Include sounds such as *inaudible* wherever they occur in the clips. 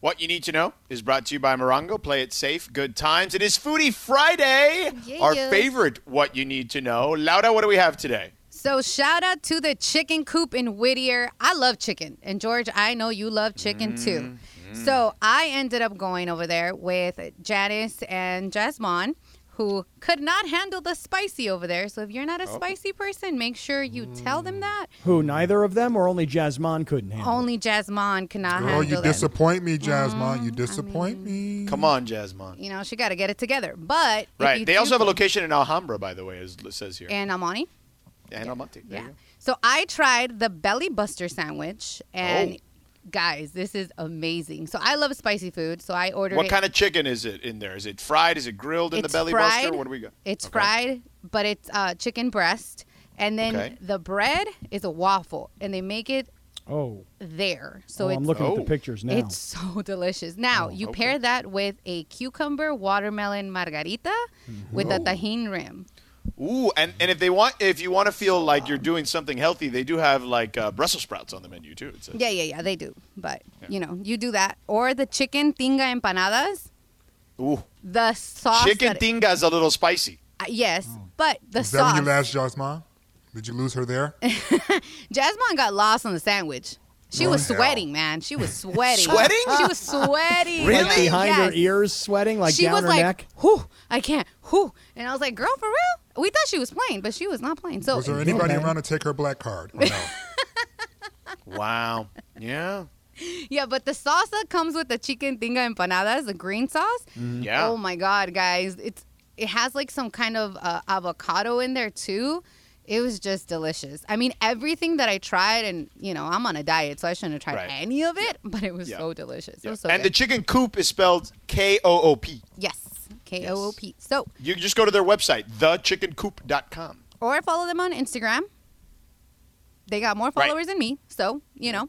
What you need to know is brought to you by Morongo. Play it safe, good times. It is Foodie Friday, Yeah, our yeah. favorite What You Need to Know. Laura, what do we have today? So shout out to the chicken Koop in Whittier. I love chicken. And George, I know you love chicken too. Mm-hmm. So I ended up going over there with Janice and Jasmine, who could not handle the spicy over there. So if you're not a oh. spicy person, make sure you tell them hmm. that. Who, neither of them, or only Jasmine couldn't handle? Only Jasmine cannot Girl, handle Oh, you that. disappoint me, Jasmine. You mm, disappoint me. Come on, Jasmine. you know, she got to get it together. But Right. They also have a location in Alhambra, by the way, as it says here. And Amani. and Almonte. There Yeah. you go. So I tried the Belly Buster sandwich, and Oh. Guys, this is amazing. So I love spicy food, so I ordered What it. kind of chicken is it in there? Is it fried? Is it grilled in it's the belly fried. buster? What do we got? It's Okay. fried, but it's uh, chicken breast, and then Okay. the bread is a waffle, and they make it Oh, there. So oh it's I'm looking at Oh. the pictures now. it's so *laughs* delicious. Now Oh, you okay. pair that with a cucumber watermelon margarita with a Tajín rim. Ooh, and, and if they want, if you want to feel like you're doing something healthy, they do have like uh, Brussels sprouts on the menu too. It says. Yeah, yeah, yeah, they do. But you know, you do that or the chicken tinga empanadas. Ooh, The sauce. chicken tinga is a little spicy. Uh, yes, but the Is that when sauce. you last Jasmine? Did you lose her there? *laughs* Jasmine got lost on the sandwich. She Oh, was hell. sweating, man. She was *laughs* sweating. Sweating? She was sweating. Really? like behind her Yes. ears, sweating, like she down was her like, neck. "Whew, I can't, whew," and I was like, "Girl, for real?" We thought she was playing, but she was not playing. So Was there anybody Okay. around to take her black card? Or no? *laughs* Wow. Yeah. yeah, but the sauce that comes with the chicken tinga empanadas, the green sauce. Yeah. Oh my god, guys! It's it has like some kind of uh, avocado in there too. It was just delicious. I mean, everything that I tried, and you know, I'm on a diet, so I shouldn't have tried Right. any of it. But it was Yeah. so delicious. It Yeah. was so and the chicken Koop is spelled K O O P. yes, K O O P. So, You just go to their website, thechickencoop.com. or follow them on Instagram. They got more Right. followers than me, so you know.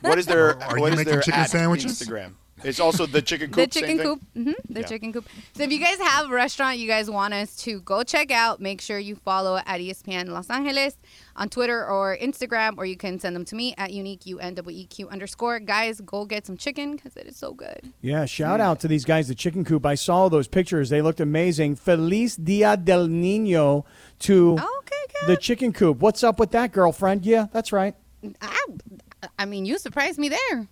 What is their Are what you is making their chicken at sandwiches? Instagram? It's also the chicken Koop. the same chicken thing? coop. hmm the Yeah. chicken Koop. So if you guys have a restaurant you guys want us to go check out, make sure you follow at ESPN Los Angeles on Twitter or Instagram, or you can send them to me at unique u n w e q underscore. Guys, go get some chicken because it is so good. Yeah, shout out to these guys, the Chicken Koop. I saw those pictures. They looked amazing. Feliz Dia del Nino to Okay, the. Chicken Koop. What's up with that, girlfriend? Yeah, that's right. I, I mean, you surprised me there.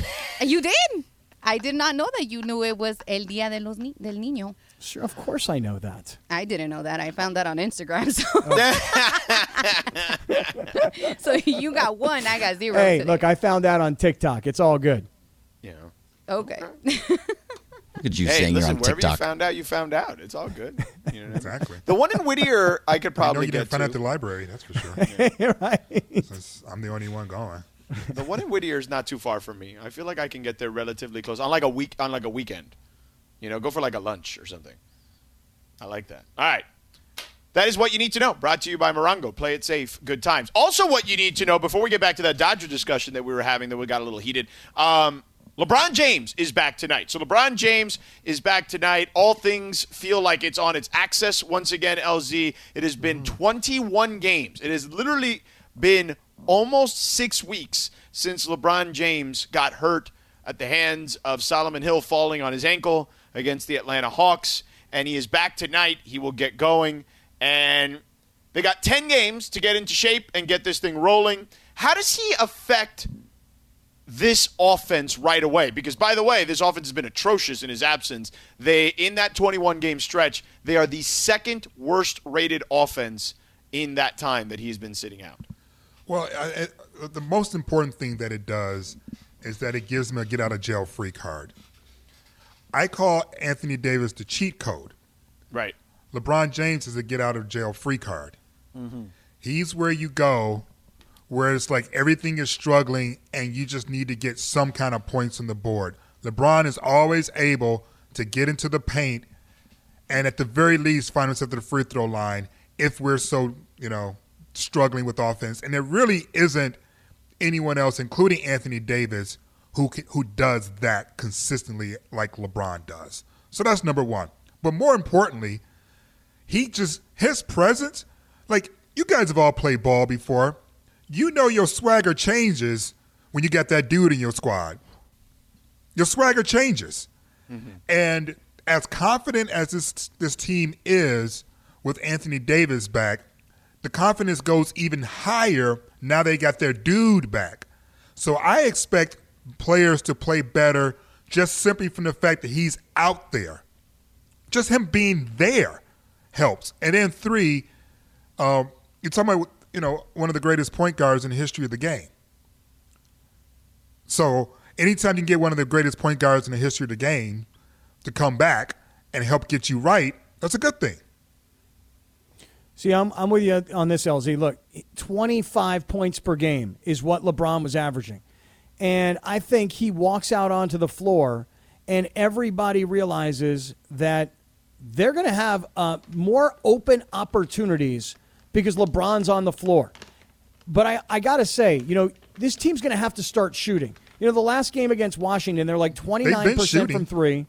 *laughs* you did. I did not know that you knew it was El Dia de los Ni- del Niño. Sure, of course I know that. I didn't know that. I found that on Instagram. *laughs* So, oh. *laughs* so you got one, I got zero. Hey, today. look, I found that on TikTok. It's all good. Yeah. Okay. Look at you Hey, saying listen, you're on wherever you TikTok. found out, you found out. It's all good. You know what I mean? Exactly. The one in Whittier, I could I know probably you get didn't find to. out the library, that's for sure. right. Since I'm the only one going. The one in Whittier is not too far from me. I feel like I can get there relatively close on like a week on like a weekend. You know, go for like a lunch or something. I like that. All right. That is what you need to know. Brought to you by Morongo. Play it safe. Good times. Also, what you need to know before we get back to that Dodger discussion that we were having that we got a little heated. Um, LeBron James is back tonight. So LeBron James is back tonight. All things feel like it's on its axis once again. LZ. It has been 21 games. It has literally been almost six weeks since LeBron James got hurt at the hands of Solomon Hill falling on his ankle against the Atlanta Hawks. And he is back tonight. He will get going. And they got 10 games to get into shape and get this thing rolling. How does he affect this offense right away? Because by the way, this offense has been atrocious in his absence. They in that 21 game stretch, they are the second worst rated offense in that time that he's been sitting out. Well, I, I, the most important thing that it does is that it gives him a get out of jail free card. I call Anthony Davis the cheat code. Right. LeBron James is a get out of jail free card. Mm-hmm. He's where you go where it's like everything is struggling and you just need to get some kind of points on the board. LeBron is always able to get into the paint and at the very least find himself at the free throw line if we're so, you know, struggling with offense. And there really isn't anyone else, including Anthony Davis, who can, who does that consistently like LeBron does. So that's number one. But more importantly, he just his presence. Like you guys have all played ball before. You know your swagger changes when you got that dude in your squad. Your swagger changes. Mm-hmm. And as confident as this this team is with Anthony Davis back, the confidence goes even higher now they got their dude back. So I expect players to play better just simply from the fact that he's out there. Just him being there helps. And then three, um, you're talking about you know one of the greatest point guards in the history of the game. So anytime you can get one of the greatest point guards in the history of the game to come back and help get you right, that's a good thing. See, I'm, I'm with you on this, LZ. Look, 25 points per game is what LeBron was averaging. And I think he walks out onto the floor, and everybody realizes that they're going to have uh, more open opportunities because LeBron's on the floor. But I, I got to say, you know, this team's going to have to start shooting. You know, the last game against Washington, they're like 29% shooting. from three.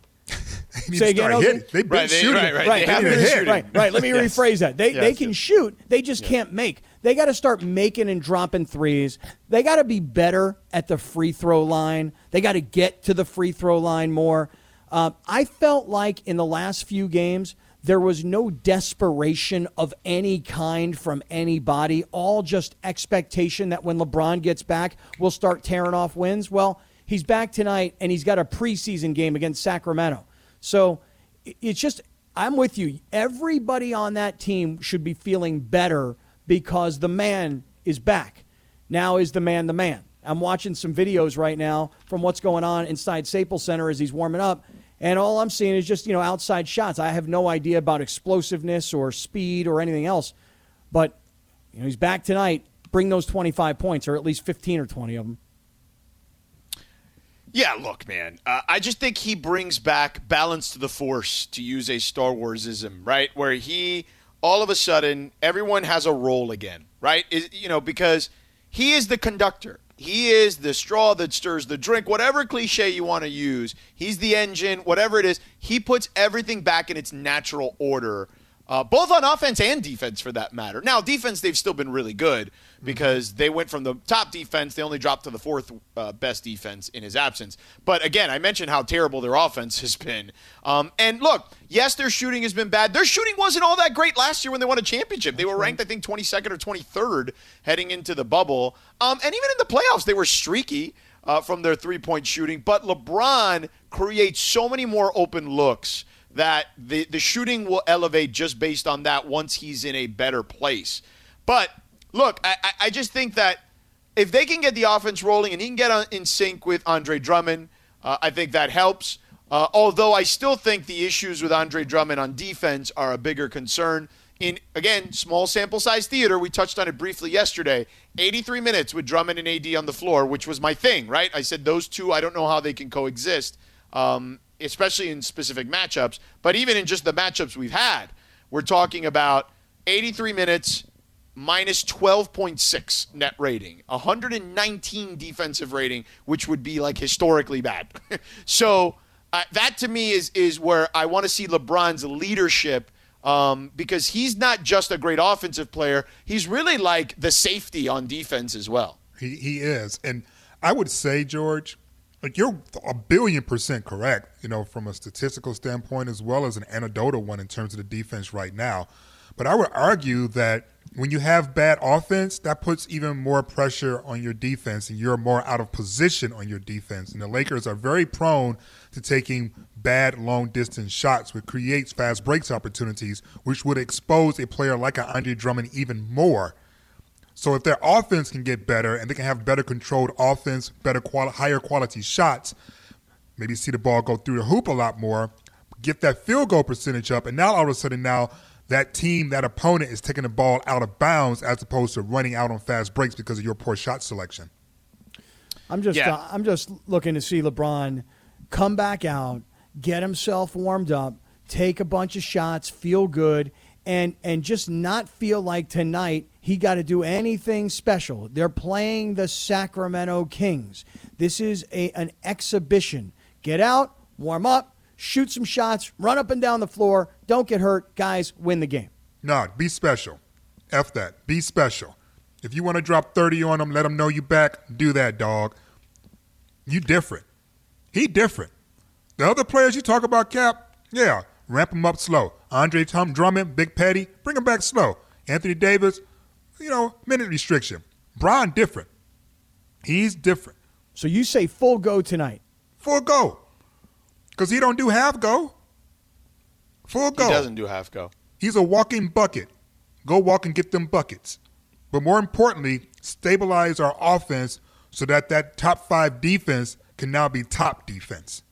*laughs* They need Say to again, start LZ? hitting. They've been Right, they- shooting. right, right. Right, They have let me been re- shooting. right, right. Let me *laughs* Yes. rephrase that. They they can yes. shoot. They just can't make. They got to start making and dropping threes. They got to be better at the free throw line. They got to get to the free throw line more. Uh, I felt like in the last few games there was no desperation of any kind from anybody. All just expectation that when LeBron gets back, we'll start tearing off wins. Well, he's back tonight and he's got a preseason game against Sacramento. So it's just I'm with you. Everybody on that team should be feeling better because the man is back. Now is the man the man. I'm watching some videos right now from what's going on inside Staples Center as he's warming up, and all I'm seeing is just you know outside shots. I have no idea about explosiveness or speed or anything else, but you know he's back tonight. Bring those 25 points, or at least 15 or 20 of them. Yeah, look, man. Uh, I just think he brings back balance to the force, to use a Star Warsism, right? Where he, all of a sudden, everyone has a role again, right? Is, you know, because he is the conductor. He is the straw that stirs the drink, whatever cliche you want to use. He's the engine, whatever it is. He puts everything back in its natural order, uh, both on offense and defense for that matter. Now, defense, they've still been really good because they went from the top defense, they only dropped to the fourth uh, best defense in his absence. But again, I mentioned how terrible their offense has been. Um, and look, yes, their shooting has been bad. Their shooting wasn't all that great last year when they won a championship. They were ranked, I think, 22nd or 23rd heading into the bubble. Um, and even in the playoffs, they were streaky. Uh, from their three point shooting, but LeBron creates so many more open looks that the, the shooting will elevate just based on that once he's in a better place. But look, I, I- just think that if they can get the offense rolling and he can get on, in sync with Andre Drummond, uh, I think that helps. Uh, although I still think the issues with Andre Drummond on defense are a bigger concern. In again, small sample size theater, we touched on it briefly yesterday. 83 minutes with Drummond and AD on the floor, which was my thing, right? I said those two, I don't know how they can coexist, um, especially in specific matchups. But even in just the matchups we've had, we're talking about 83 minutes, minus 12.6 net rating, 119 defensive rating, which would be like historically bad. *laughs* so uh, that to me is is where I want to see LeBron's leadership. Um, because he's not just a great offensive player, he's really like the safety on defense as well. He he is, and I would say, George, like you're a billion percent correct. You know, from a statistical standpoint as well as an anecdotal one in terms of the defense right now. But I would argue that when you have bad offense, that puts even more pressure on your defense, and you're more out of position on your defense. And the Lakers are very prone to taking bad long distance shots, which creates fast breaks opportunities, which would expose a player like an Andre Drummond even more. So if their offense can get better and they can have better controlled offense, better quali- higher quality shots, maybe see the ball go through the hoop a lot more, get that field goal percentage up, and now all of a sudden now that team, that opponent is taking the ball out of bounds as opposed to running out on fast breaks because of your poor shot selection. I'm just Yeah. uh, I'm just looking to see LeBron come back out, get himself warmed up, take a bunch of shots, feel good, and and just not feel like tonight he got to do anything special. They're playing the Sacramento Kings. This is a an exhibition. Get out, warm up, shoot some shots, run up and down the floor, don't get hurt, guys, win the game. No, be special. F that. Be special. If you want to drop 30 on them, let them know you back, do that, dog. You different. He different. The other players you talk about, Cap, yeah, ramp him up slow. Andre Tom Drummond, Big Petty, bring him back slow. Anthony Davis, you know, minute restriction. Brian different. He's different. So you say full go tonight. Full go. Because he don't do half go. Full go. He doesn't do half go. He's a walking bucket. Go walk and get them buckets. But more importantly, stabilize our offense so that that top five defense can now be top defense.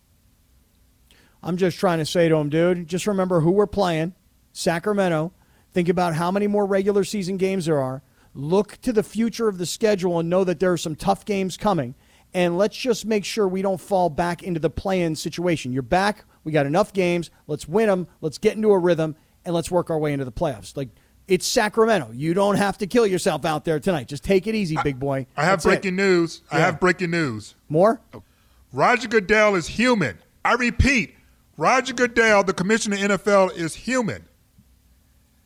I'm just trying to say to him, dude, just remember who we're playing Sacramento. Think about how many more regular season games there are. Look to the future of the schedule and know that there are some tough games coming. And let's just make sure we don't fall back into the play in situation. You're back. We got enough games. Let's win them. Let's get into a rhythm and let's work our way into the playoffs. Like, it's Sacramento. You don't have to kill yourself out there tonight. Just take it easy, big boy. I have That's it. breaking news. I have breaking news. More? Roger Goodell is human. I repeat, Roger Goodell, the commissioner of NFL, is human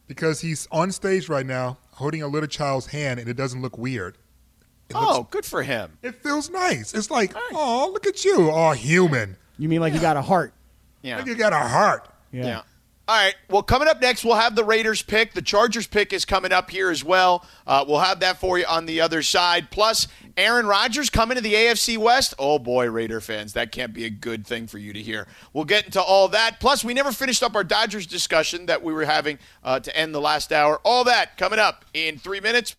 because he's on stage right now holding a little child's hand and it doesn't look weird. It Oh, looks, good for him. it feels nice. It's like, oh, look at you, all human. You mean like you got a heart? Yeah. Like you got a heart. Yeah. All right. Well, coming up next, we'll have the Raiders pick. The Chargers pick is coming up here as well. Uh, we'll have that for you on the other side. Plus, Aaron Rodgers coming to the AFC West. Oh, boy, Raider fans, that can't be a good thing for you to hear. We'll get into all that. Plus, we never finished up our Dodgers discussion that we were having uh, to end the last hour. All that coming up in three minutes.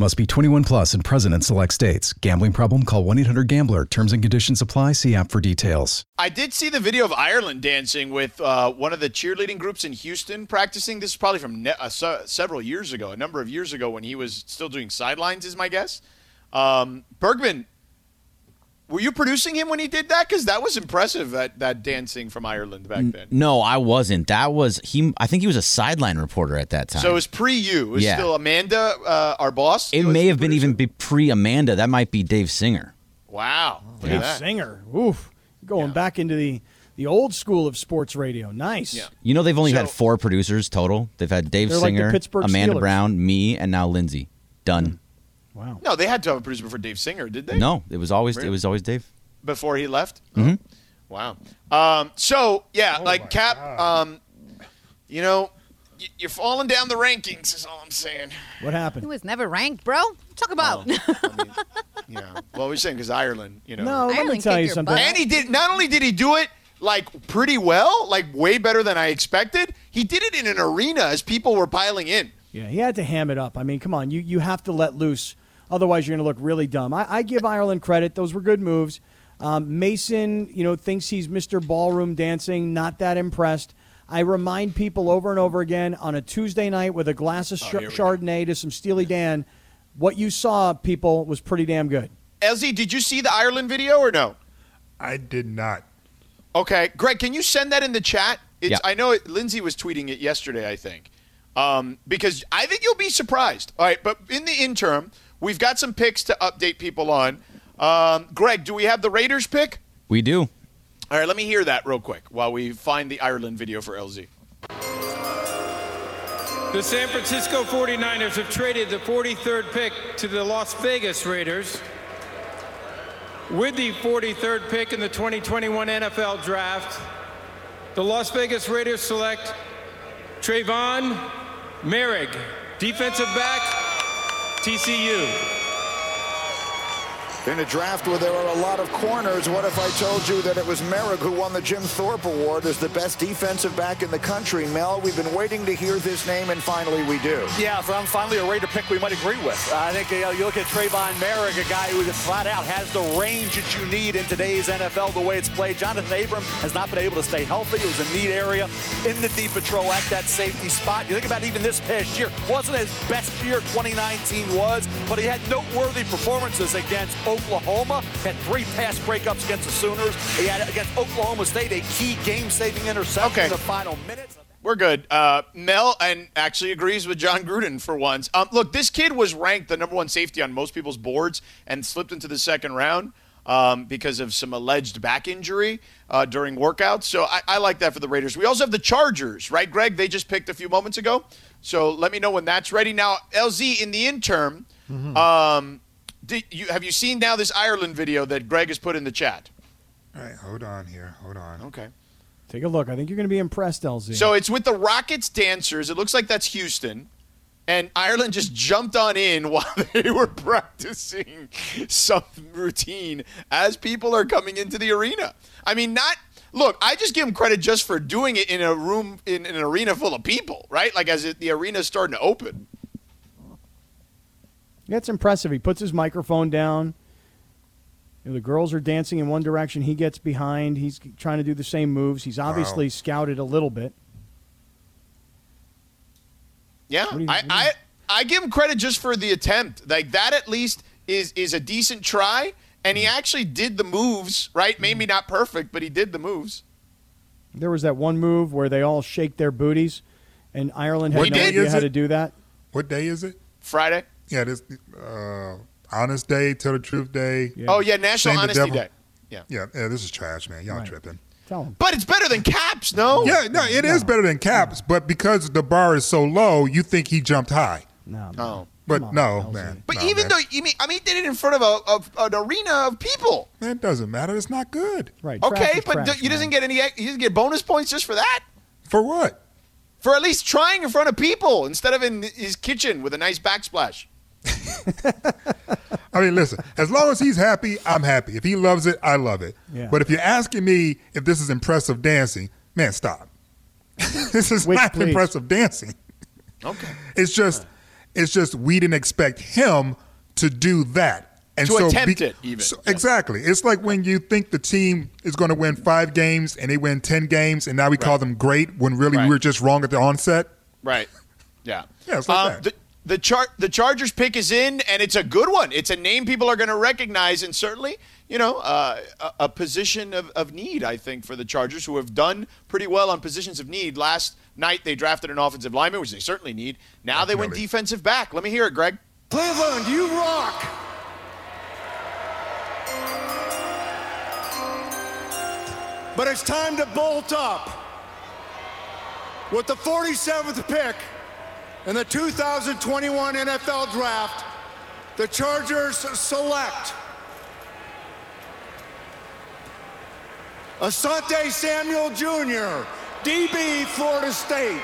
Must be 21 plus and present in select states. Gambling problem? Call 1 800 Gambler. Terms and conditions apply. See app for details. I did see the video of Ireland dancing with uh, one of the cheerleading groups in Houston practicing. This is probably from ne- uh, se- several years ago, a number of years ago when he was still doing sidelines, is my guess. Um, Bergman, were you producing him when he did that? Because that was impressive, that, that dancing from Ireland back then. No, I wasn't. That was he. I think he was a sideline reporter at that time. So it was pre you. It was Yeah. still Amanda, uh, our boss. it may the have been even be pre Amanda. That might be Dave Singer. Wow. Dave that. Singer. Oof. Going back into the, the old school of sports radio. Nice. Yeah. You know they've only had four producers total. They've had Dave They're like Singer, Amanda Steelers. Brown, me, and now Lindsay. Done. Wow. No, they had to have a producer before Dave Singer, did they? No, it was always it was always Dave. before he left. Mm-hmm. Wow. Um, so yeah, Oh like Cap, um, you know, y- you're falling down the rankings. Is all I'm saying. What happened? He was never ranked, bro. Talk about. *laughs* Yeah. Well, we're saying because Ireland, you know. No, let me Ireland tell you something. butt. And he did. Not only did he do it like pretty well, like way better than I expected. He did it in an arena as people were piling in. Yeah, he had to ham it up. I mean, come on, you you have to let loose, otherwise you're going to look really dumb. I, I give Ireland credit; those were good moves. Um, Mason, you know, thinks he's Mr. Ballroom dancing. Not that impressed. I remind people over and over again on a Tuesday night with a glass of sh- here go. Chardonnay to some Steely Dan, what you saw, people, was pretty damn good. LZ, did you see the Ireland video or no? I did not. Okay, Greg, can you send that in the chat? It's, Yeah. I know it, Lindsay was tweeting it yesterday, I think, um, because I think you'll be surprised. All right, but in the interim, we've got some picks to update people on. Um, Greg, do we have the Raiders pick? We do. All right, let me hear that real quick while we find the Ireland video for LZ. The San Francisco 49ers have traded the 43rd pick to the Las Vegas Raiders. With the 43rd pick in the 2021 NFL Draft, the Las Vegas Raiders select Trevon Moehrig, defensive back, TCU. In a draft where there are a lot of corners, what if I told you that it was Moehrig who won the Jim Thorpe Award as the best defensive back in the country? Mel, we've been waiting to hear this name, and finally we do. Yeah, from finally a Raider pick we might agree with. I think uh, you look at Trevon Moehrig, a guy who flat out has the range that you need in today's NFL, the way it's played. Johnathan Abram has not been able to stay healthy. It was a neat area in the deep patrol at that safety spot. You think about even this past year, wasn't his best year 2019 was, but he had noteworthy performances against Oklahoma. Had three pass breakups against the Sooners. He had against Oklahoma State a key game-saving interception Okay. in the final minutes. We're good. Uh, Mel and actually agrees with Jon Gruden for once. Um, look, this kid was ranked the number one safety on most people's boards and slipped into the second round um, because of some alleged back injury uh, during workouts. So I, I like that for the Raiders. We also have the Chargers, right, Greg? They just picked a few moments ago. So let me know when that's ready. Now, LZ, in the interim, um, did you, have you seen now this Ireland video that Greg has put in the chat? All right, hold on here. Hold on. Okay. Take a look. I think you're going to be impressed, LZ. So it's with the Rockets dancers. It looks like that's Houston. And Ireland just jumped on in *laughs* while they were practicing some routine as people are coming into the arena. I mean, not look, I just give them credit just for doing it in a room in, an arena full of people, right? Like as it, the arena's starting to open. That's impressive. He puts his microphone down. You know, the girls are dancing in one direction. He gets behind. He's trying to do the same moves. He's obviously scouted a little bit. Yeah, you- I, what do you- I I give him credit just for the attempt. Like that, at least is is a decent try, and he hmm. actually did the moves. Right, hmm. maybe not perfect, but he did the moves. There was that one move where they all shake their booties, and Ireland had What no idea how to do that. What day is it? Friday. Yeah, this uh, Honest Day, Tell the Truth Day. Yeah. Oh yeah, National Shame Honesty. Day. Yeah, Yeah, yeah, this is trash, man. Y'all Right. tripping. Tell him. but it's better than Caps, no? Yeah, no, it is better than Caps, but because the bar is so low, you think he jumped high. No. Oh. But on, no, LZ. man. But No, even man. though you mean, I mean, he did it in front of a of an arena of people. man, it doesn't matter. It's not good. Right. Okay, is but trash, do- you man. doesn't get any. You doesn't get bonus points just for that. For what? For at least trying in front of people instead of in his kitchen with a nice backsplash. *laughs* I mean, listen. As long as he's happy, I'm happy. If he loves it, I love it. Yeah. But if you're asking me if this is impressive dancing, man, stop. *laughs* this is Which, not please? impressive dancing. Okay. It's just, it's just we didn't expect him to do that. And To so attempt it, even. so- Yeah. Exactly. It's like when you think the team is going to win five games and they win ten games, and now we call them great when really Right. we were just wrong at the onset. Right. Yeah. Yeah, it's like Um, that. The, the char- the Chargers pick is in, and it's a good one. It's a name people are going to recognize, and certainly, you know, uh, a, a position of, of need. I think for the Chargers, who have done pretty well on positions of need. Last night they drafted an offensive lineman, which they certainly need. Now they went defensive back. Let me hear it, Greg. Cleveland, you rock! But it's time to bolt up. With the 47th pick in the 2021 NFL Draft, the Chargers select Asante Samuel Jr., DB, Florida State.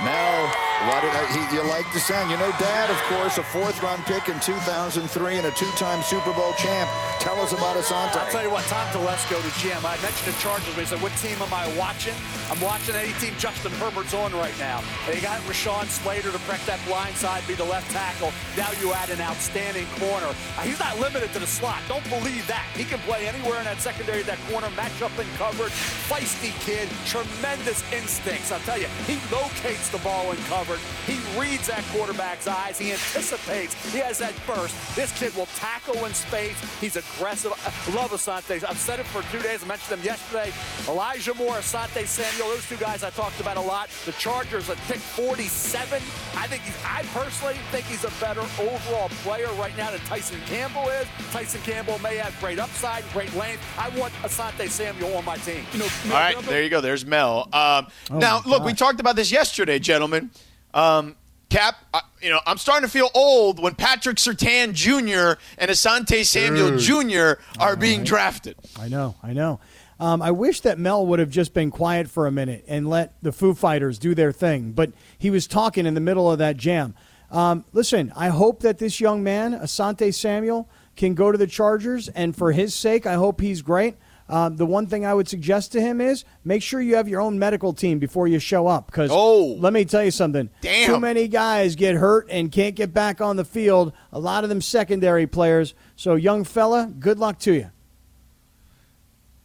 Now, why did I, he, you like the sound? You know, Dad, of course, a fourth-round pick in 2003 and a two-time Super Bowl champ. Tell us about Asante. I'll tell you what, Tom Telesco, the GM, I mentioned the Chargers, but he said, what team am I watching? I'm watching any team Justin Herbert's on right now. They got Rashawn Slater to protect that blind side, be the left tackle. Now you add an outstanding corner. Uh, he's not limited to the slot. Don't believe that. He can play anywhere in that secondary, that corner, match up in coverage. Feisty kid, tremendous instincts. I'll tell you, he locates the ball in coverage. He reads that quarterback's eyes. He anticipates. He has that burst. This kid will tackle in space. He's aggressive. I love Asante. I've said it for two days. I mentioned them yesterday. Elijah Moore, Asante Samuel, those two guys I talked about a lot. The Chargers at pick 47. I think he's, I personally think he's a better overall player right now than Tyson Campbell is. Tyson Campbell may have great upside, and great length. I want Asante Samuel on my team. You know, All right, there you go. There's Mel. Um, now, look, we talked about this yesterday, gentlemen. Um, Cap, uh, you know, I'm starting to feel old when Patrick Surtain Jr. and Asante Samuel Jr. are being drafted. I know, I know. Um, I wish that Mel would have just been quiet for a minute and let the Foo Fighters do their thing, but he was talking in the middle of that jam. Um, listen, I hope that this young man, Asante Samuel, can go to the Chargers, and for his sake, I hope he's great. Um, the one thing I would suggest to him is make sure you have your own medical team before you show up. Because Oh. let me tell you something. Damn. Too many guys get hurt and can't get back on the field. A lot of them secondary players. So, young fella, good luck to you.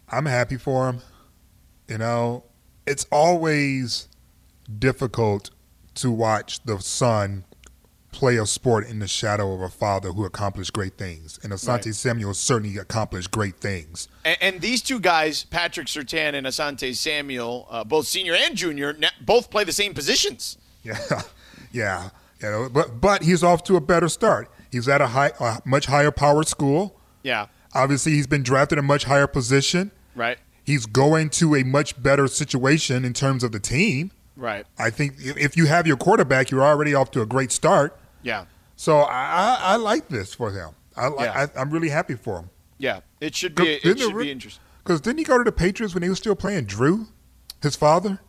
I'm happy for him. You know, it's always difficult to watch the son play a sport in the shadow of a father who accomplished great things. And Asante Right. Samuel certainly accomplished great things. And, and these two guys, Patrick Surtain and Asante Samuel, uh, both senior and junior, both play the same positions. *laughs* Yeah, yeah, you know, but but he's off to a better start. He's at a high, a much higher powered school. Yeah. Obviously, he's been drafted in a much higher position. Right. He's going to a much better situation in terms of the team. Right. I think if you have your quarterback, you're already off to a great start. Yeah. So I, I, I like this for him. I, Yeah. I I'm really happy for him. Yeah. It should be. It should re- be interesting. Because didn't he go to the Patriots when he was still playing Drew, his father?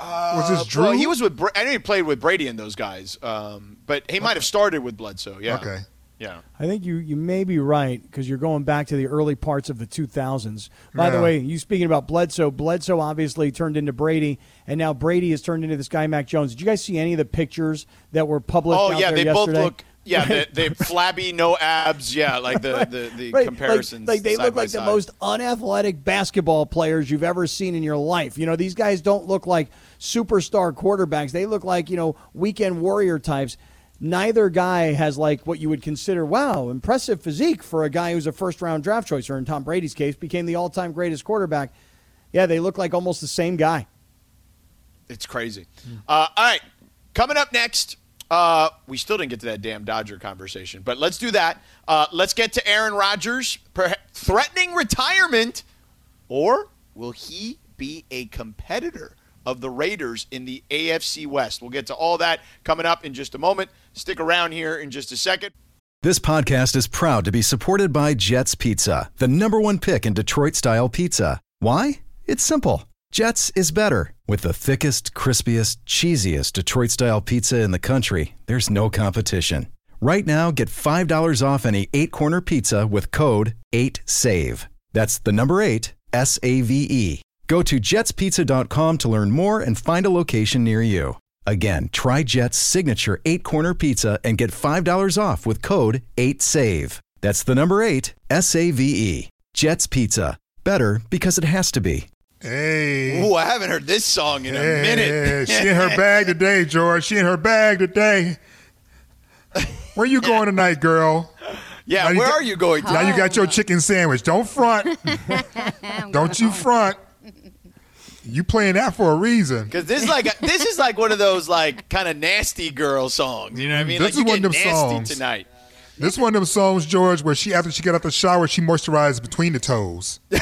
was this Drew? Uh, Well, he was with. Bra- I know he played with Brady and those guys, um, but he might have started with Bledsoe. Yeah. Okay. Yeah. I think you, you may be right because you're going back to the early parts of the 2000s. By the way, you speaking about Bledsoe, Bledsoe obviously turned into Brady, and now Brady has turned into this guy, Mac Jones. Did you guys see any of the pictures that were published Oh yeah, they *laughs* both look. Yeah, the, the flabby, no abs. Yeah, like the the, the Right, comparisons. Like, they look like the most unathletic basketball players you've ever seen in your life. You know, these guys don't look like superstar quarterbacks. They look like, you know, weekend warrior types. Neither guy has like what you would consider, wow, impressive physique for a guy who's a first round draft choice, or in Tom Brady's case, became the all time greatest quarterback. Yeah, they look like almost the same guy. It's crazy. Uh, all right, coming up next. Uh, we still didn't get to that damn Dodger conversation, but let's do that. Uh, let's get to Aaron Rodgers per- threatening retirement, or will he be a competitor of the Raiders in the AFC West? We'll get to all that coming up in just a moment. Stick around here in just a second. This podcast is proud to be supported by Jets Pizza, the number one pick in Detroit style pizza. Why? It's simple. Jets is better. With the thickest, crispiest, cheesiest Detroit style pizza in the country, there's no competition. Right now, get $5 off any eight corner pizza with code 8SAVE. That's the number eight, S A V E. Go to jetspizza.com to learn more and find a location near you. Again, try Jet's signature eight corner pizza and get $5 off with code 8SAVE. That's the number eight, S A V E. Jet's Pizza. Better because it has to be. Hey. Ooh, I haven't heard this song in a minute. she in her bag today, George. She in her bag today. Where you going tonight, girl? yeah, Now you where got- are you going to? Now you got your chicken sandwich. Don't front. *laughs* Don't you front. You playing that for a reason. Because this is like a, this is like one of those like kind of nasty girl songs. You know what I mm-hmm. mean? This like you is one get of them nasty songs. tonight. This one of them songs, George, where she after she get out the shower, she moisturizes between the toes. *laughs*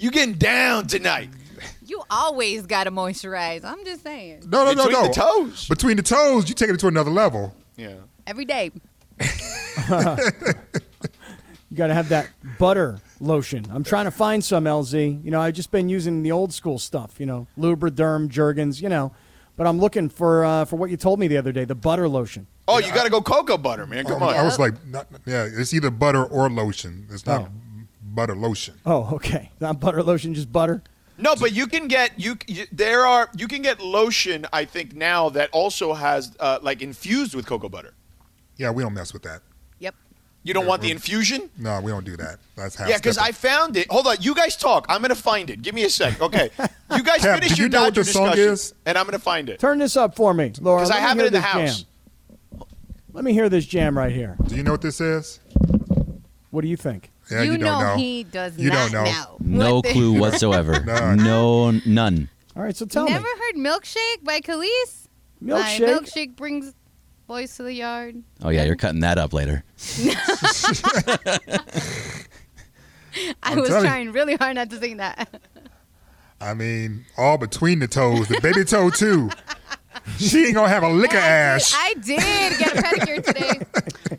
You getting down tonight? You always gotta moisurize. I'm just saying. No, no, no, no. Between the toes. Between the toes, you take it to another level. Yeah. Every day. *laughs* *laughs* You got to have that butter lotion. I'm trying to find some LZ. You know, I've just been using the old school stuff. You know, Lubriderm, Jergens. You know, but I'm looking for uh, for what you told me the other day, the butter lotion. Oh, you got to go cocoa butter, man. Come on. I was like, not, yeah, it's either butter or lotion. It's not Oh. butter lotion. Oh, okay. Not butter lotion, just butter. No, but you can get you, you there are you can get lotion. I think now that also has uh, like infused with cocoa butter. Yeah, we don't mess with that. Yep. You don't want the infusion? No, we don't do that. That's half Yeah, because. I found it. Hold on, you guys talk. I'm gonna find it. Give me a sec. Okay, *laughs* you guys Cap, finish do your you know Dodger the song discussion, is? and I'm gonna find it. Turn this up for me, Laura. Because I have it in the house. Jam. Let me hear this jam right here. Do you know what this is? What do you think? Yeah, you you, don't know. he does You not don't know. No clue *laughs* whatsoever. None. no, none. All right, so tell Never me. Never heard Milkshake by Kelis? My Milkshake. milkshake brings boys to the yard. Oh yeah, you're cutting that up later. *laughs* *laughs* I was telling trying really hard not to sing that. I mean, all between the toes, the baby toe too. She ain't gonna have a lick of ass. I did get a pedicure today.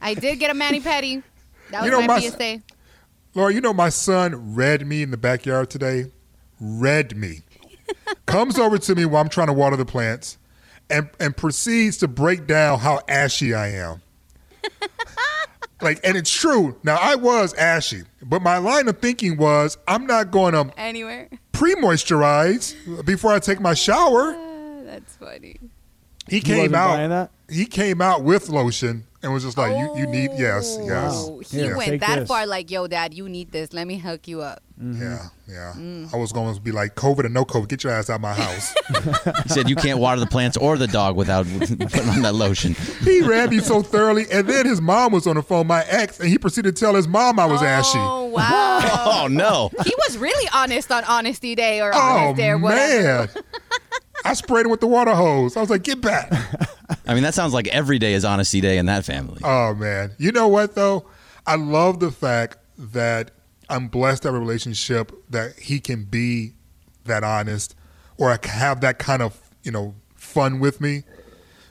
I did get a mani pedi. That was You know, my, my- PSA. Laura, you know my son read me in the backyard today. Read me. Comes over to me while I'm trying to water the plants, and and proceeds to break down how ashy I am. *laughs* like, and it's true. Now I was ashy, but my line of thinking was I'm not going to Anywhere. pre-moisturize before I take my shower. Ah, that's funny. He You came out. that? He came out with lotion and was just like, "You, you need yes, yes." Oh, he Here, went take that this. far like, yo, dad, you need this. Let me hook you up. Mm-hmm. Yeah, yeah. I was going to be like, COVID or no COVID, get your ass out of my house. *laughs* He said you can't water the plants or the dog without *laughs* putting on that lotion. he ran me so thoroughly, and then his mom was on the phone, my ex, and he proceeded to tell his mom I was ashy. Oh *laughs* wow. Oh no! he was really honest on Honesty Day or Oh Day or whatever. man! I sprayed him with the water hose. I was like, "Get back!" I mean, that sounds like every day is honesty day in that family. Oh man! You know what though? I love the fact that I'm blessed to have a relationship that he can be that honest, or have that kind of you know fun with me,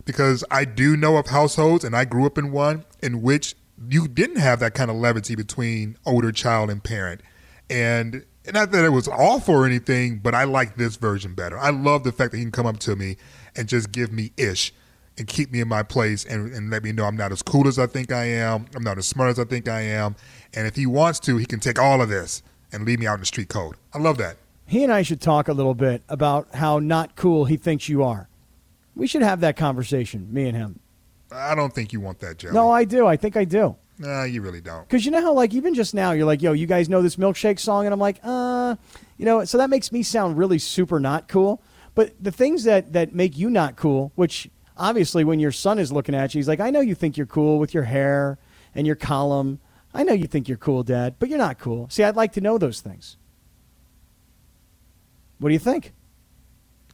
because I do know of households, and I grew up in one in which you didn't have that kind of levity between older child and parent, and not that it was awful or anything, but I like this version better. I love the fact that he can come up to me and just give me ish and keep me in my place and, and let me know I'm not as cool as I think I am. I'm not as smart as I think I am. And if he wants to, he can take all of this and leave me out in the street code. I love that. He and I should talk a little bit about how not cool he thinks you are. We should have that conversation, me and him. I don't think you want that, Joe. No, I do. I think I do. Nah, you really don't. Because you know how, like, even just now, you're like, yo, you guys know this milkshake song? And I'm like, uh, you know, so that makes me sound really super not cool. But the things that, that make you not cool, which obviously when your son is looking at you, he's like, I know you think you're cool with your hair and your column. I know you think you're cool, Dad, but you're not cool. See, I'd like to know those things. What do you think?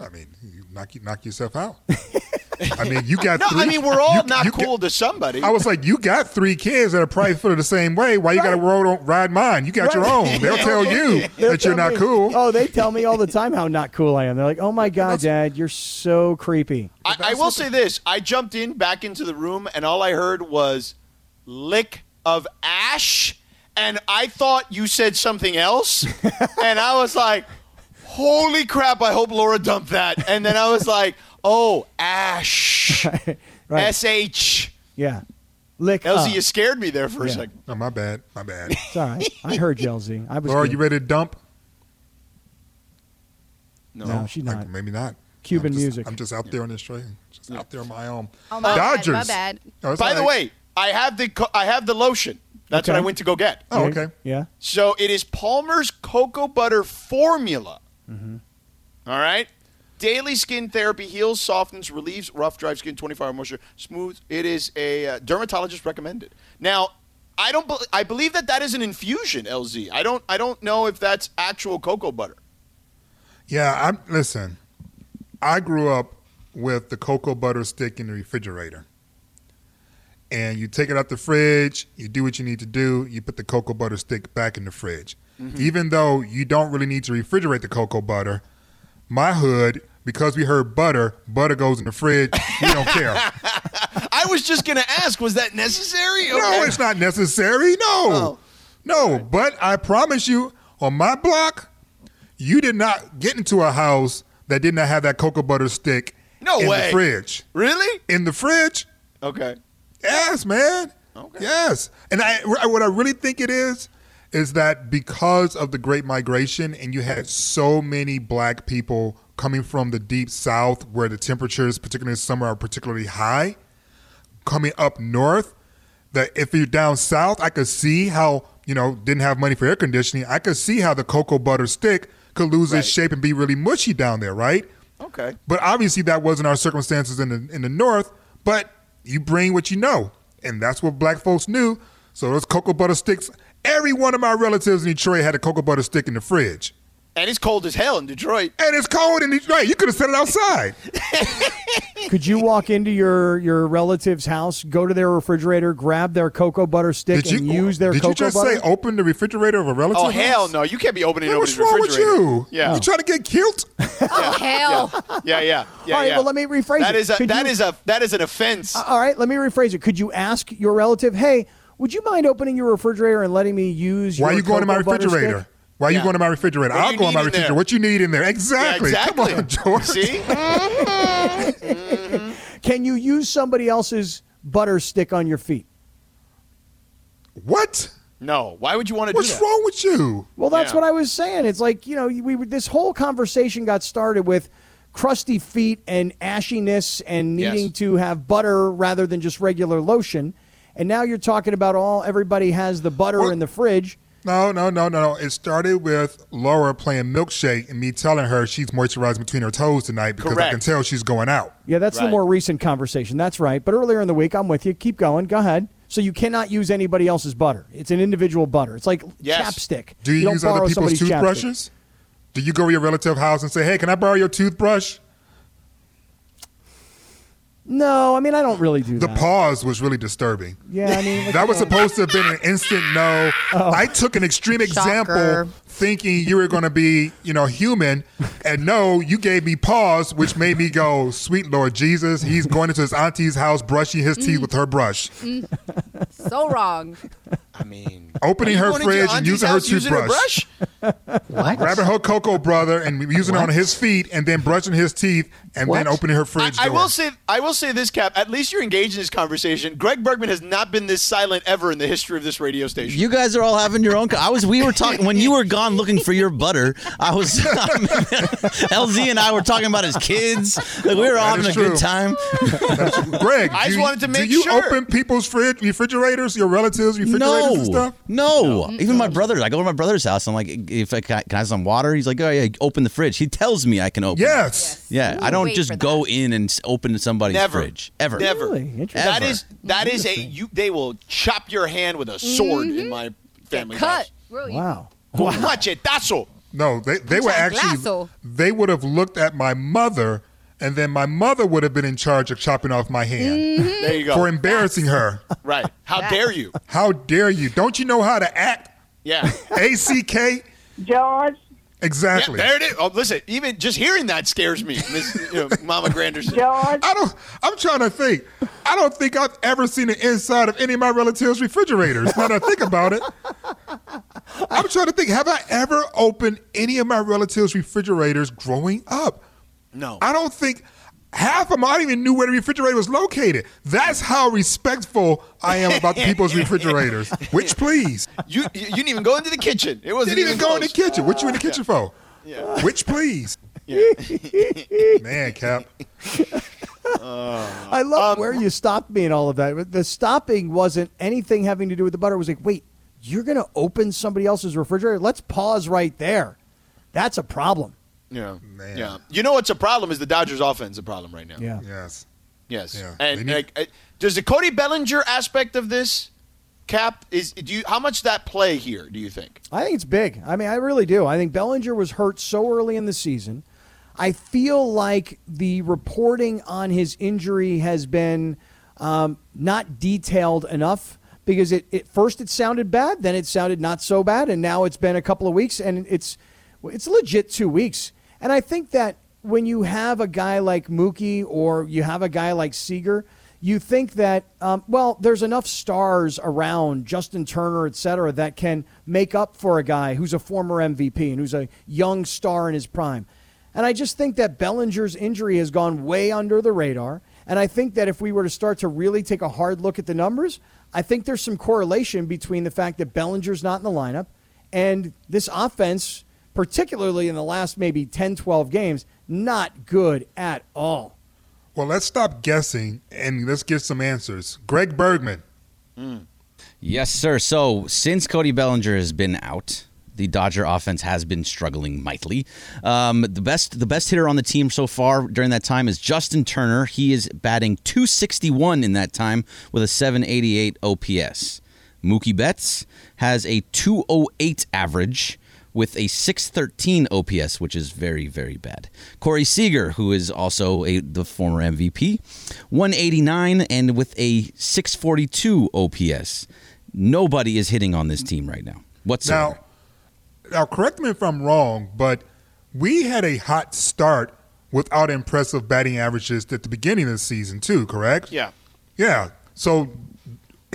I mean, you knock, knock yourself out. I mean, you got *laughs* No, three. I mean we're all you- not you cool got- to somebody. I was like, you got three kids that are probably *laughs* feel the same way. Why you got to road ride mine? You got your own. They'll tell *laughs* you They'll that you're not me- cool. Oh, they tell me all the time how not cool I am. They're like, oh my God, Dad, you're so creepy. I, I will say this: I jumped in back into the room, and all I heard was "lick of ash," and I thought you said something else, *laughs* and I was like, "Holy crap! I hope Laura dumped that." And then I was like, "Oh, ash, *laughs* Right. S H." Yeah. Lick Elsie, up. you scared me there for a second. Oh, my bad. My bad. *laughs* It's all right. I heard you, LZ. I was Laura, good. you ready to dump? No, she's Like, not. maybe not. Cuban I'm just- music. I'm just out there on the street, just out there on my own. Oh, my bad, Dodgers. my bad. By all the way, I have the co- I have the lotion. That's what I went to go get. Oh, okay. Yeah. So it is Palmer's cocoa butter formula. All right. Daily skin therapy heals, softens, relieves rough, dry skin, 24 hour moisture, smooth. It is a uh, dermatologist recommended. Now, I don't. Be- I believe that that is an infusion. LZ. I don't. I don't know if that's actual cocoa butter. Yeah, I'm. Listen, I grew up with the cocoa butter stick in the refrigerator, and you take it out the fridge. You do what you need to do. You put the cocoa butter stick back in the fridge, mm-hmm. even though you don't really need to refrigerate the cocoa butter. My hood, because we heard butter, butter goes in the fridge. We don't care. *laughs* I was just gonna ask, was that necessary? No, it's not necessary. No, Oh. no. But I promise you, on my block, you did not get into a house that did not have that cocoa butter stick No in way. the fridge. Really? In the fridge? Okay. Yes, man. Okay. Yes. And I, what I really think it is, is that because of the Great Migration and you had so many black people coming from the deep south where the temperatures, particularly in summer, are particularly high, coming up north, that if you're down south, I could see how, you know, didn't have money for air conditioning. I could see how the cocoa butter stick could lose its shape and be really mushy down there, right? Okay. But obviously that wasn't our circumstances in the in the north. But you bring what you know, and that's what black folks knew. So those cocoa butter sticks. Every one of my relatives in Detroit had a cocoa butter stick in the fridge, And it's cold as hell in Detroit. and it's cold in Detroit. You could have set it outside. *laughs* Could you walk into your your relative's house, go to their refrigerator, grab their cocoa butter stick, Did you and use their Did cocoa you just butter? say open the refrigerator of a relative? Oh hell no! You can't be opening Man, nobody's what's wrong with refrigerator. you? Yeah. You trying to get killed? *laughs* Oh, hell. Yeah, yeah, yeah. All right, yeah. well, let me rephrase That it. is a Could that you- is a that is an offense. Uh, all right, let me rephrase it. Could you ask your relative, "Hey, would you mind opening your refrigerator and letting me use Why your are you going to my cocoa butter refrigerator? Stick?" Why are you going to my refrigerator? What I'll go in my need in there? refrigerator. What you need in there? Yeah, Exactly. exactly. Come on, George. See? *laughs* Mm-hmm. Can you use somebody else's butter stick on your feet? What? No. Why would you want to do What's wrong with you? Well, that's Yeah. what I was saying. It's like you know, we this whole conversation got started with crusty feet and ashiness and Yes. needing to have butter rather than just regular lotion, and now you're talking about all everybody has the butter Well- in the fridge. No, no, no, no, no. It started with Laura playing milkshake and me telling her she's moisturizing between her toes tonight because I can tell she's going out. Yeah, that's the Right. more recent conversation. That's right. But earlier in the week, I'm with you. Keep going. Go ahead. So you cannot use anybody else's butter. It's an individual butter. It's like Yes. chapstick. Do you, don't use borrow other people's somebody's chapstick. toothbrushes? Do you go to your relative house and say, "Hey, can I borrow your toothbrush?" No, I mean I don't really do that. The that. pause was really disturbing. yeah, I mean like, That was supposed to have been an instant no. *laughs* Oh. I took an extreme example Shocker. Thinking you were going to be, you know, human. And no, you gave me pause, which made me go, sweet Lord Jesus. He's going into his auntie's house, brushing his teeth with her brush, mm. So wrong. I mean, opening her going into your fridge and using her house using her toothbrush. brush? What? grabbing her cocoa butter and using it on his feet and then brushing his teeth and then opening her fridge I door. will say, I will say this, Kap. At least you're engaged in this conversation. Greg Bergman has not been this silent ever in the history of this radio station. You guys are all having your own. I was. We were talking when you were gone looking for your butter. I was. *laughs* LZ and I were talking about his kids. Like, we were all That having a is good time. Greg, I just do, wanted to make do you sure. open people's fridge, refrigerators, your relatives' refrigerators and No, stuff? no. Even my brother. I go to my brother's house. I'm like, if I can, can I have some water? He's like, oh yeah, open the fridge. He tells me I can open. it. Yes. Yeah, I don't just for go in and open somebody's Never. fridge ever. Never. Really? Interesting. That Ever. is that is a you. They will chop your hand with a sword in my mm-hmm. family Cut. house. Really? Wow. Con machetazo. No, they, they were actually, Changlazo. they would have looked at my mother, and then my mother would have been in charge of chopping off my hand mm-hmm. There you go. for embarrassing her. right. How *laughs* dare you? How dare you? Don't you know how to act? Yeah. A C K? George, Exactly. Yeah, there it is. Oh, listen, even just hearing that scares me, Miss you know, *laughs* Mama Granderson. George, I don't. I'm trying to think. I don't think I've ever seen the inside of any of my relatives' refrigerators. Now that I think about it, I'm trying to think. Have I ever opened any of my relatives' refrigerators growing up? No. I don't think. Half of them, I didn't even knew where the refrigerator was located. That's how respectful I am about the people's *laughs* refrigerators. Which, please, You you didn't even go into the kitchen. It wasn't didn't even go in the kitchen. What you in the kitchen for? Yeah. Which, please, *laughs* *laughs* man, Kap. I love Um, where you stopped me and all of that. The stopping wasn't anything having to do with the butter. It was like, wait, you're going to open somebody else's refrigerator? Let's pause right there. That's a problem. Yeah. Man. Yeah. You know what's a problem is the Dodgers offense is a problem right now. Yeah. Yes. Yes. Yeah. And need- like, uh, does the Cody Bellinger aspect of this cap is do you how much that play here do you think? I think it's big. I mean, I really do. I think Bellinger was hurt so early in the season. I feel like the reporting on his injury has been um, not detailed enough because it, it first it sounded bad, then it sounded not so bad, and now it's been a couple of weeks, and it's it's legit two weeks. And I think that when you have a guy like Mookie or you have a guy like Seager, you think that um, well, there's enough stars around Justin Turner, et cetera, that can make up for a guy who's a former MVP and who's a young star in his prime. And I just think that Bellinger's injury has gone way under the radar. And I think that if we were to start to really take a hard look at the numbers, I think there's some correlation between the fact that Bellinger's not in the lineup and this offense, particularly in the last maybe 10, 12 games, not good at all. Well, let's stop guessing and let's get some answers. Greg Bergman. Yes, sir. So since Cody Bellinger has been out, the Dodger offense has been struggling mightily. Um, the best, the best hitter on the team so far during that time is Justin Turner. He is batting 261 in that time with a 788 OPS. Mookie Betts has a 208 average with a 613 OPS, which is very, very bad. Corey Seager, who is also a the former MVP, 189 and with a 642 OPS. Nobody is hitting on this team right now What's Now, now, correct me if I'm wrong, but we had a hot start without impressive batting averages at the beginning of the season, too, correct? Yeah. Yeah. So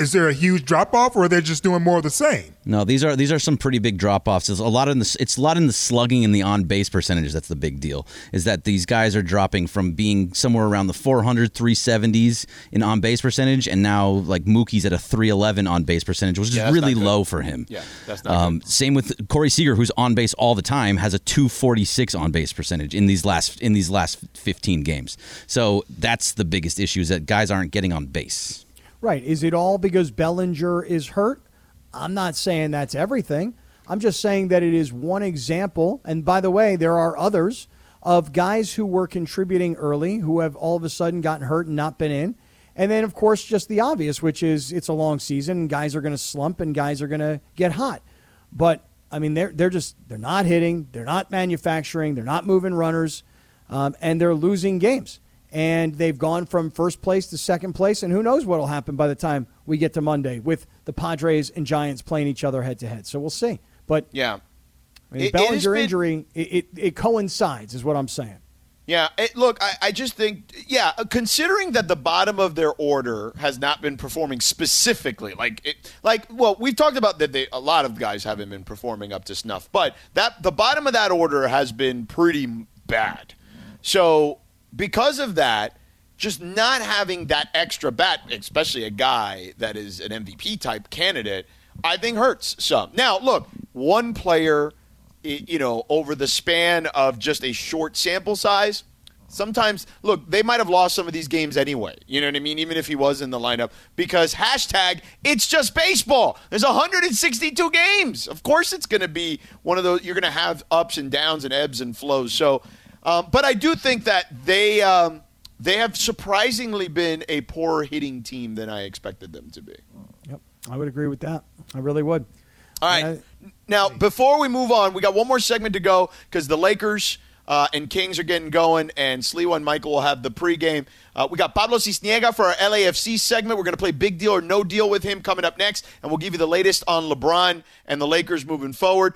is there a huge drop off or are they just doing more of the same? No, these are these are some pretty big drop offs. It's a lot in the it's a lot in the slugging and the on base percentages. That's the big deal. Is that these guys are dropping from being somewhere around the 400, 370s in on base percentage, and now like Mookie's at a 311 on base percentage, which is Yeah, that's really low for him. Yeah, that's not Um, same with Corey Seager, who's on base all the time, has a 246 on base percentage in these last in these last 15 games. So that's the biggest issue is that guys aren't getting on base. Right. Is it all because Bellinger is hurt? I'm not saying that's everything. I'm just saying that it is one example. And by the way, there are others of guys who were contributing early who have all of a sudden gotten hurt and not been in. And then, of course, just the obvious, which is it's a long season and guys are going to slump and guys are going to get hot. But I mean, they're they're just they're not hitting, they're not manufacturing, they're not moving runners, um, and they're losing games. And they've gone from first place to second place, and who knows what will happen by the time we get to Monday with the Padres and Giants playing each other head to head. So we'll see. But yeah, I mean, It- it been- injury it, it, it coincides, is what I'm saying. Yeah, it, look, I, I just think, yeah, uh, considering that the bottom of their order has not been performing specifically, like, it, like, well, we've talked about that. They, a lot of guys haven't been performing up to snuff, but that the bottom of that order has been pretty bad. So because of that, just not having that extra bat, especially a guy that is an MVP type candidate, I think hurts some. Now, look, one player you know, over the span of just a short sample size, sometimes, look, they might have lost some of these games anyway. You know what I mean? Even if he was in the lineup, because hashtag, it's just baseball. There's 162 games. Of course, it's going to be one of those, you're going to have ups and downs and ebbs and flows. So, um, but I do think that they, um, they have surprisingly been a poorer hitting team than I expected them to be. Yep, I would agree with that. I really would. All right. Now, before we move on, we got one more segment to go because the Lakers uh, and Kings are getting going, and Sliwa and Michael will have the pregame. Uh, we got Pablo Sisniega for our LAFC segment. We're going to play Big Deal or No Deal with him coming up next, and we'll give you the latest on LeBron and the Lakers moving forward.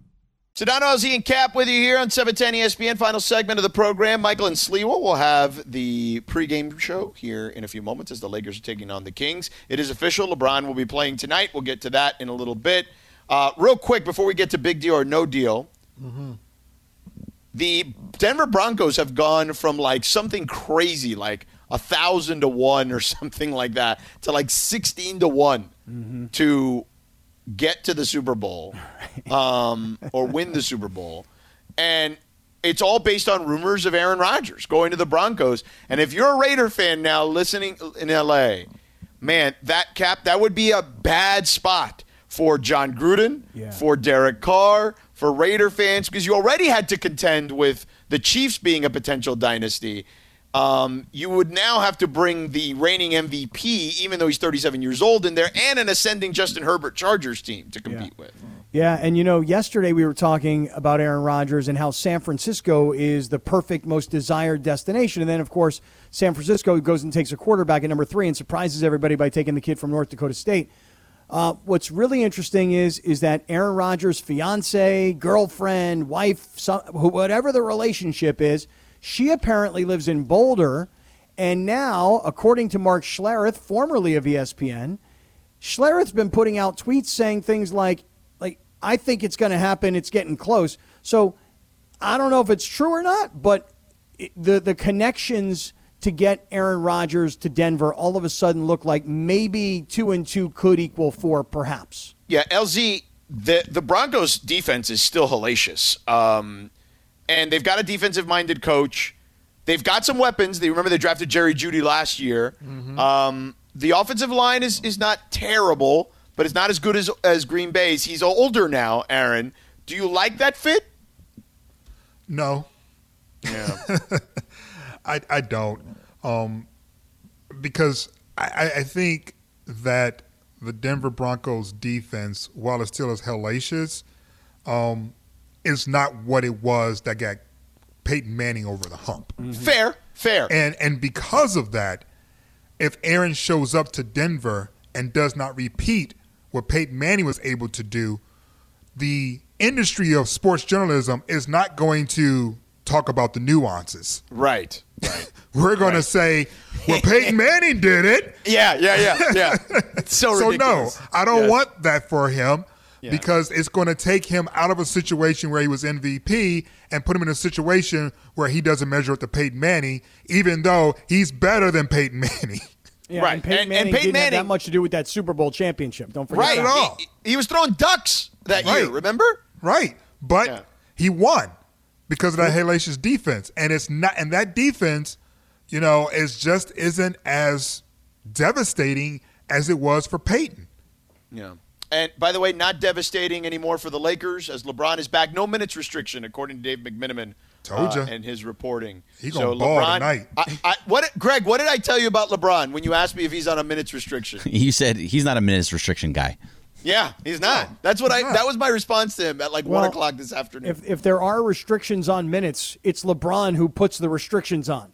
Sedano LZ and Kap with you here on 710 ESPN. Final segment of the program. Michael and Sliwa will have the pregame show here in a few moments as the Lakers are taking on the Kings. It is official. LeBron will be playing tonight. We'll get to that in a little bit. Uh, real quick, before we get to big deal or no deal, the Denver Broncos have gone from like something crazy, like a thousand to one or *laughs* something like that, to like sixteen to one to get to the Super Bowl *laughs* um, or win the Super Bowl, and it's all based on rumors of Aaron Rodgers going to the Broncos. And if you're a Raider fan now listening in LA, man, that cap that would be a bad spot for Jon Gruden, for Derek Carr, for Raider fans because you already had to contend with the Chiefs being a potential dynasty. Um, you would now have to bring the reigning MVP, even though he's 37 years old, in there, and an ascending Justin Herbert Chargers team to compete with. Yeah, and you know, yesterday we were talking about Aaron Rodgers and how San Francisco is the perfect, most desired destination. And then, of course, San Francisco goes and takes a quarterback at number three and surprises everybody by taking the kid from North Dakota State. Uh, what's really interesting is is that Aaron Rodgers' fiance, girlfriend, wife, some, whatever the relationship is, she apparently lives in Boulder, and now, according to Mark Schlereth, formerly of ESPN, Schlereth's been putting out tweets saying things like, like I think it's going to happen. It's getting close. So I don't know if it's true or not, but the the connections to get Aaron Rodgers to Denver all of a sudden look like maybe two and two could equal four, perhaps. Yeah, LZ, the the Broncos defense is still hellacious. Um, and they've got a defensive minded coach. They've got some weapons. They remember they drafted Jerry Jeudy last year. Um, the offensive line is is not terrible, but it's not as good as as Green Bay's. He's older now, Aaron. Do you like that fit? No. Yeah. *laughs* I, I don't. Um, because I, I think that the Denver Broncos defense, while it still is hellacious, um, is not what it was that got Peyton Manning over the hump. Mm-hmm. Fair, fair. And and because of that, if Aaron shows up to Denver and does not repeat what Peyton Manning was able to do, the industry of sports journalism is not going to talk about the nuances. Right. *laughs* Right. We're going to say, well, Peyton Manning did it. *laughs* Yeah, yeah, yeah, yeah. *laughs* It's so so no. I don't Yes. want that for him. Yeah. because it's going to take him out of a situation where he was MVP and put him in a situation where he doesn't measure up to Peyton Manning, even though he's better than Peyton Manning. Yeah, Right. And Peyton And- and Manning Peyton didn't have that much to do with that Super Bowl championship. Don't forget Right. that. He, he was throwing ducks that year. Remember? Right. But Yeah. he won because of that hellacious defense. And it's not and that defense, you know, is just isn't as devastating as it was for Peyton. Yeah. And by the way, not devastating anymore for the Lakers as LeBron is back. No minutes restriction, according to Dave McMenamin. Told uh, ya. And his reporting. He gonna ball LeBron, tonight. I, I, what, Greg? What did I tell you about LeBron when you asked me if he's on a minutes restriction? *laughs* You said he's not a minutes restriction guy. yeah, he's not. That's what I. not. That was my response to him at like one o'clock this afternoon. If if there are restrictions on minutes, it's LeBron who puts the restrictions on.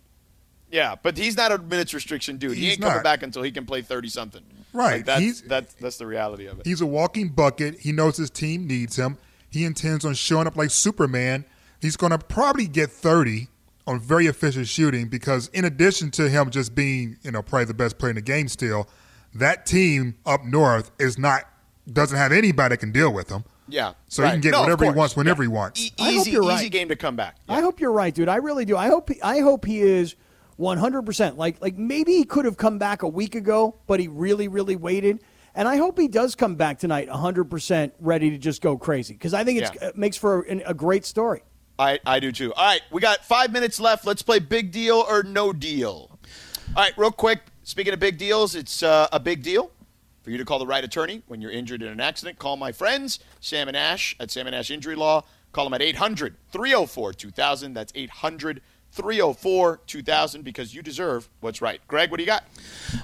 yeah, but he's not a minutes restriction dude. he He's ain't coming back until he can play thirty something. Right. Like, that's, He's- that's that's the reality of it. He's a walking bucket. He knows his team needs him. He intends on showing up like Superman. He's going to probably get 30 on very efficient shooting because, in addition to him just being, you know, probably the best player in the game still, that team up north is not doesn't have anybody that can deal with him. Yeah. So he can get No, whatever he wants whenever Yeah. he wants. E- I hope easy, you're easy game to come back. I hope you're right, dude. I really do. I hope he, I hope he is 100%. Like like maybe he could have come back a week ago, but he really really waited. And I hope he does come back tonight 100% ready to just go crazy because I think it's, Yeah. it makes for a, a great story. I, I do too. All right, we got five minutes left. Let's play big deal or no deal. All right, real quick. Speaking of big deals, it's uh, a big deal for you to call the right attorney when you're injured in an accident. Call my friends, Sam and Ash at Sam and Ash Injury Law. Call them at 800 304 2000. That's 800 304 2000 because you deserve what's right. Greg, what do you got?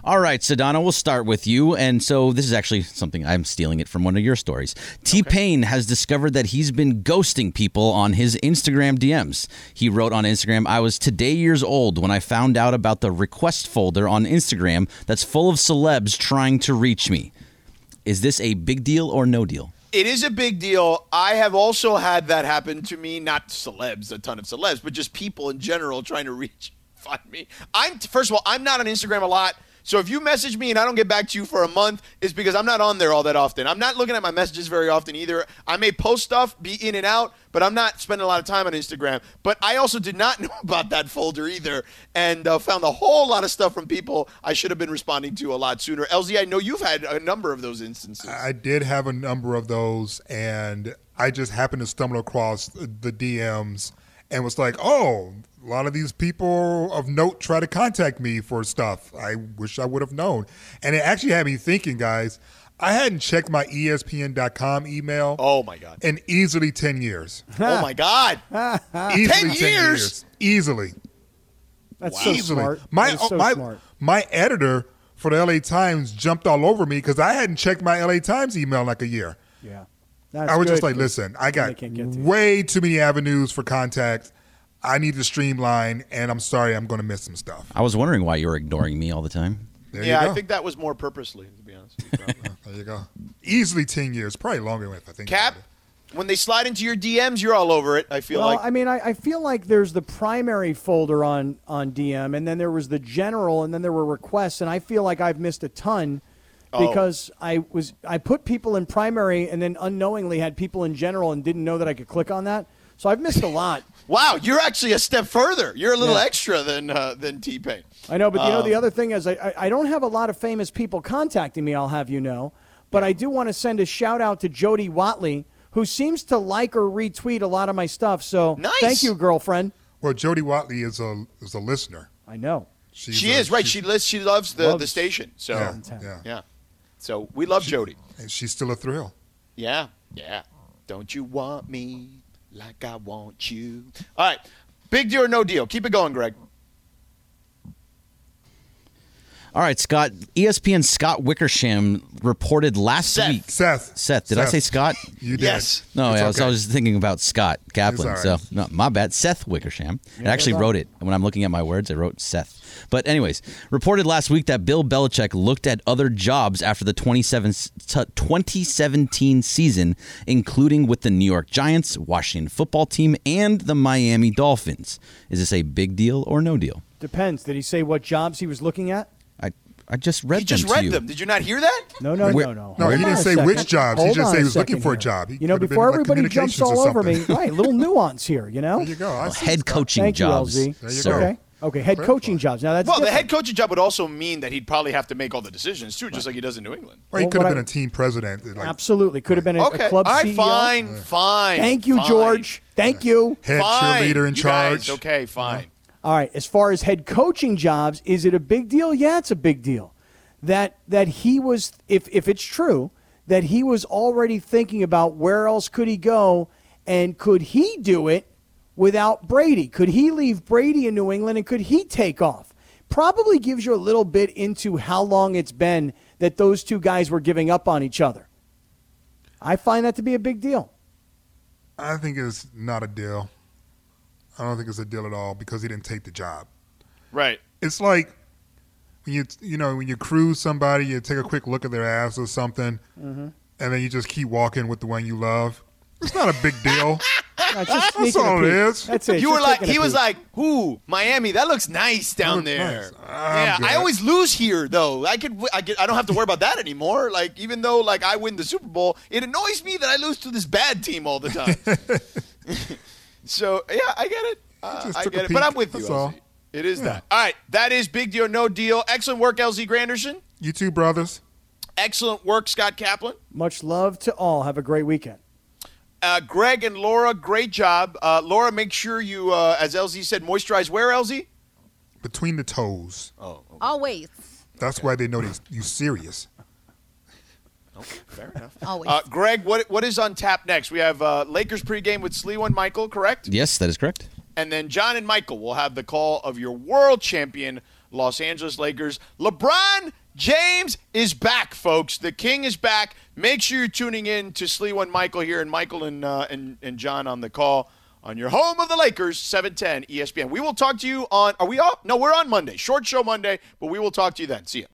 All right, Sedano, we'll start with you. And so this is actually something I'm stealing it from one of your stories. T Pain has discovered that he's been ghosting people on his Instagram DMs. He wrote on Instagram, I was today years old when I found out about the request folder on Instagram that's full of celebs trying to reach me. Is this a big deal or no deal? It is a big deal. I have also had that happen to me, not celebs, a ton of celebs, but just people in general trying to reach *laughs* find me. I'm first of all, I'm not on Instagram a lot. So if you message me and I don't get back to you for a month, it's because I'm not on there all that often. I'm not looking at my messages very often either. I may post stuff, be in and out, but I'm not spending a lot of time on Instagram. But I also did not *laughs* know about that folder either, and uh, found a whole lot of stuff from people I should have been responding to a lot sooner. LZ, I know you've had a number of those instances. I did have a number of those, and I just happened to stumble across the DMs and was like, oh, a lot of these people of note try to contact me for stuff. I wish I would have known. And it actually had me thinking, guys, I hadn't checked my ESPN.com email oh my god! in easily 10 years. *laughs* oh my god! *laughs* Easily 10 years? Easily. That's so Easily. smart. My, That is so my, smart. my editor for the LA Times jumped all over me because I hadn't checked my LA Times email in like a year. Yeah. That's I was just like, listen, I got can't get to you. way too many avenues for contact. I need to streamline, and I'm sorry, I'm going to miss some stuff. I was wondering why you were ignoring me all the time. There yeah. I think that was more purposely, to be honest. with you, *laughs* there you go. Easily 10 years, probably longer if I think. Kap, when they slide into your DMs, you're all over it. I feel like Well, like. I mean, I, I feel like there's the primary folder on on DM, and then there was the general, and then there were requests, and I feel like I've missed a ton Oh. because I was I put people in primary, and then unknowingly had people in general, and didn't know that I could click on that. So I've missed a lot. Wow, you're actually a step further. You're a little Yeah. extra than uh, than T Pain. I know, but you know, the Um, other thing is, I, I, I don't have a lot of famous people contacting me, I'll have you know. But I do want to send a shout out to Jody Watley, who seems to like or retweet a lot of my stuff. So Nice. thank you, girlfriend. Well, Jody Watley is a is a listener. I know. She's She a- is right. She lists. She loves the, the station. So Yeah, yeah. yeah. So we love Jody. And she's still a thrill. Yeah, yeah. Don't you want me like I want you? All right, big deal or no deal? Keep it going, Greg. All right, Scott. ESPN Scott Wickersham reported last Seth. week. Seth. Seth, did I say Scott? *laughs* You did. Yes. No, yeah, so I okay. was thinking about Scott Kaplan. It's all So no, my bad. Seth Wickersham. I actually wrote it when I'm looking at my words. I wrote Seth. But anyways, reported last week that Bill Belichick looked at other jobs after the 2017 season, including with the New York Giants, Washington Football Team, and the Miami Dolphins. Is this a big deal or no deal? Depends. Did he say what jobs he was looking at? I I just read He just them to read you. them. Did you not hear that? No, no, Wait- no, no. No, Hold he didn't say second. which jobs. He just said he was looking second for a job. He you know, before been, like, everybody jumps all over me, something. right? Little nuance here, you know. There you go. I see Head coaching Thank jobs. you, LZ. There you sir. go. Okay. Okay, head coaching jobs. Now that's Well, the head coaching job would also mean that he'd probably have to make all the decisions too, just like he does in New England. Or he Well, could have what been a team president. Like, Absolutely, could have been a, Okay, a club all right, CEO. fine, fine. Thank you, fine, George. Thank you. head Fine. cheerleader in You charge. guys, okay, fine. All right. As far as head coaching jobs, is it a big deal? Yeah, it's a big deal. That that he was, if if it's true, that he was already thinking about where else could he go, and could he do it without Brady? Could he leave Brady in New England, and could he take off? Probably gives you a little bit into how long it's been that those two guys were giving up on each other. I find that to be a big deal. I think it's not a deal. I don't think it's a deal at all because he didn't take the job. Right. It's like when you you know when you cruise somebody, you take a quick look at their ass or something, Mm-hmm. and then you just keep walking with the one you love. It's not a big deal. *laughs* That's, just That's all it peek. is. That's it. you just were like, he was like, "Ooh, Miami, that looks nice down looks there." nice. I'm Yeah, good. I always lose here though. I could, I get, I don't have to worry about that anymore. Like even though like I win the Super Bowl, it annoys me that I lose to this bad team all the time. *laughs* so yeah, I get it. Uh, I get it. But I'm with you. all. It is Yeah. that. All right, that is big deal, no deal. Excellent work, LZ Granderson. You too, brothers. Excellent work, Scott Kaplan. Much love to all. Have a great weekend. Uh, Greg and Laura, great job. Uh, Laura, make sure you, uh, as LZ said, moisturize where, LZ? Between the toes. Oh, Always. That's why they know they, you serious. Fair enough. *laughs* Always. Uh, Greg, what what is on tap next? We have uh, Lakers pregame with Sliwa and Michael, correct? Yes, that is correct. And then John and Michael will have the call of your world champion Los Angeles Lakers. LeBron James is back, folks. The King is back. Make sure you're tuning in to Sliwa and Michael here, and Michael and, uh, and and John on the call on your home of the Lakers, 710 ESPN. We will talk to you on. Are we off? No, we're on Monday. Short show Monday, but we will talk to you then. See ya.